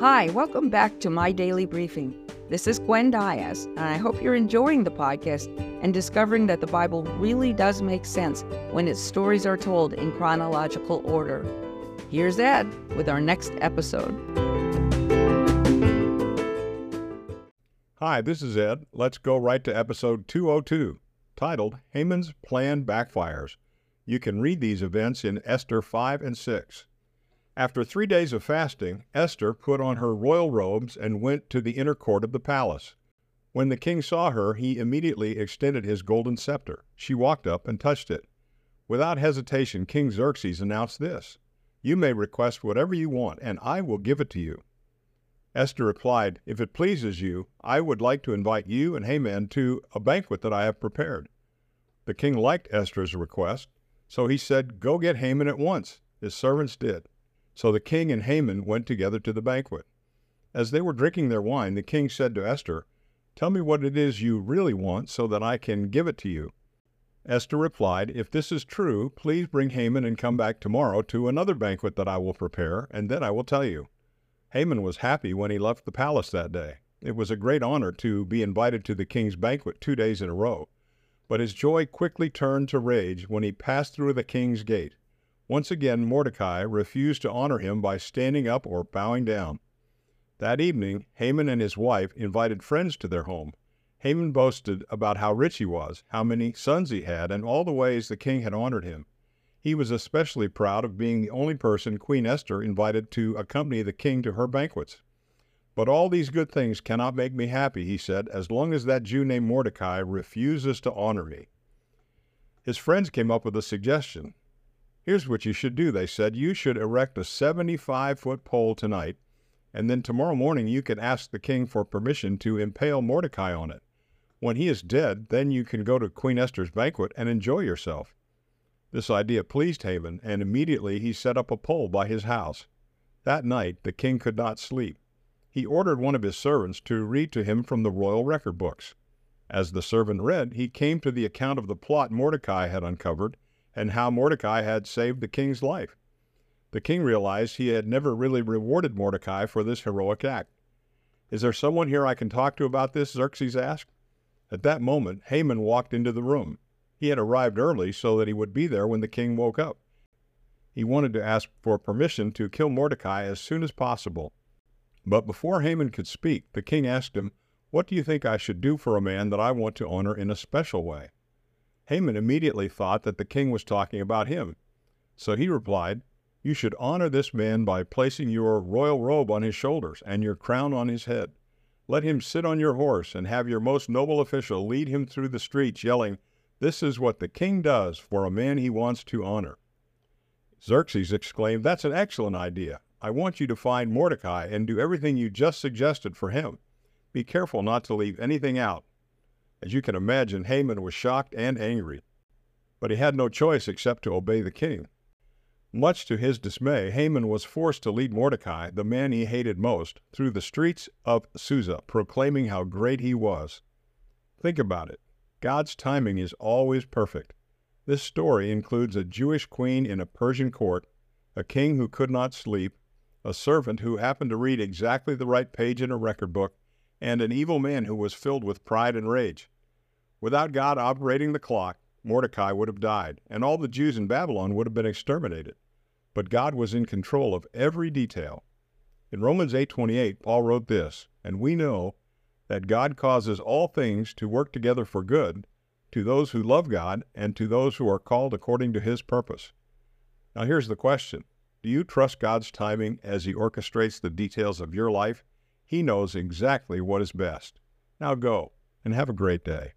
Hi, welcome back to My Daily Briefing. This is Gwen Diaz, and I hope you're enjoying the podcast and discovering that the Bible really does make sense when its stories are told in chronological order. Here's Ed with our next episode. Hi, this is Ed. Let's go right to episode 202, titled Haman's Plan Backfires. You can read these events in Esther 5 and 6. After three days of fasting, Esther put on her royal robes and went to the inner court of the palace. When the king saw her, he immediately extended his golden scepter. She walked up and touched it. Without hesitation, King Xerxes announced this You may request whatever you want, and I will give it to you. Esther replied, If it pleases you, I would like to invite you and Haman to a banquet that I have prepared. The king liked Esther's request, so he said, Go get Haman at once. His servants did. So the king and Haman went together to the banquet. As they were drinking their wine, the king said to Esther, Tell me what it is you really want so that I can give it to you. Esther replied, If this is true, please bring Haman and come back tomorrow to another banquet that I will prepare, and then I will tell you. Haman was happy when he left the palace that day. It was a great honor to be invited to the king's banquet two days in a row. But his joy quickly turned to rage when he passed through the king's gate. Once again, Mordecai refused to honor him by standing up or bowing down. That evening, Haman and his wife invited friends to their home. Haman boasted about how rich he was, how many sons he had, and all the ways the king had honored him. He was especially proud of being the only person Queen Esther invited to accompany the king to her banquets. But all these good things cannot make me happy, he said, as long as that Jew named Mordecai refuses to honor me. His friends came up with a suggestion. Here's what you should do, they said. You should erect a 75 foot pole tonight, and then tomorrow morning you can ask the king for permission to impale Mordecai on it. When he is dead, then you can go to Queen Esther's banquet and enjoy yourself. This idea pleased Haman, and immediately he set up a pole by his house. That night the king could not sleep. He ordered one of his servants to read to him from the royal record books. As the servant read, he came to the account of the plot Mordecai had uncovered and how Mordecai had saved the king's life. The king realized he had never really rewarded Mordecai for this heroic act. Is there someone here I can talk to about this? Xerxes asked. At that moment, Haman walked into the room. He had arrived early so that he would be there when the king woke up. He wanted to ask for permission to kill Mordecai as soon as possible. But before Haman could speak, the king asked him, What do you think I should do for a man that I want to honor in a special way? Haman immediately thought that the king was talking about him. So he replied, You should honor this man by placing your royal robe on his shoulders and your crown on his head. Let him sit on your horse and have your most noble official lead him through the streets, yelling, This is what the king does for a man he wants to honor. Xerxes exclaimed, That's an excellent idea. I want you to find Mordecai and do everything you just suggested for him. Be careful not to leave anything out. As you can imagine, Haman was shocked and angry, but he had no choice except to obey the king. Much to his dismay, Haman was forced to lead Mordecai, the man he hated most, through the streets of Susa, proclaiming how great he was. Think about it. God's timing is always perfect. This story includes a Jewish queen in a Persian court, a king who could not sleep, a servant who happened to read exactly the right page in a record book, and an evil man who was filled with pride and rage. Without God operating the clock, Mordecai would have died, and all the Jews in Babylon would have been exterminated. But God was in control of every detail. In Romans 8:28, Paul wrote this, and we know that God causes all things to work together for good to those who love God and to those who are called according to his purpose. Now here's the question. Do you trust God's timing as he orchestrates the details of your life? He knows exactly what is best. Now go and have a great day.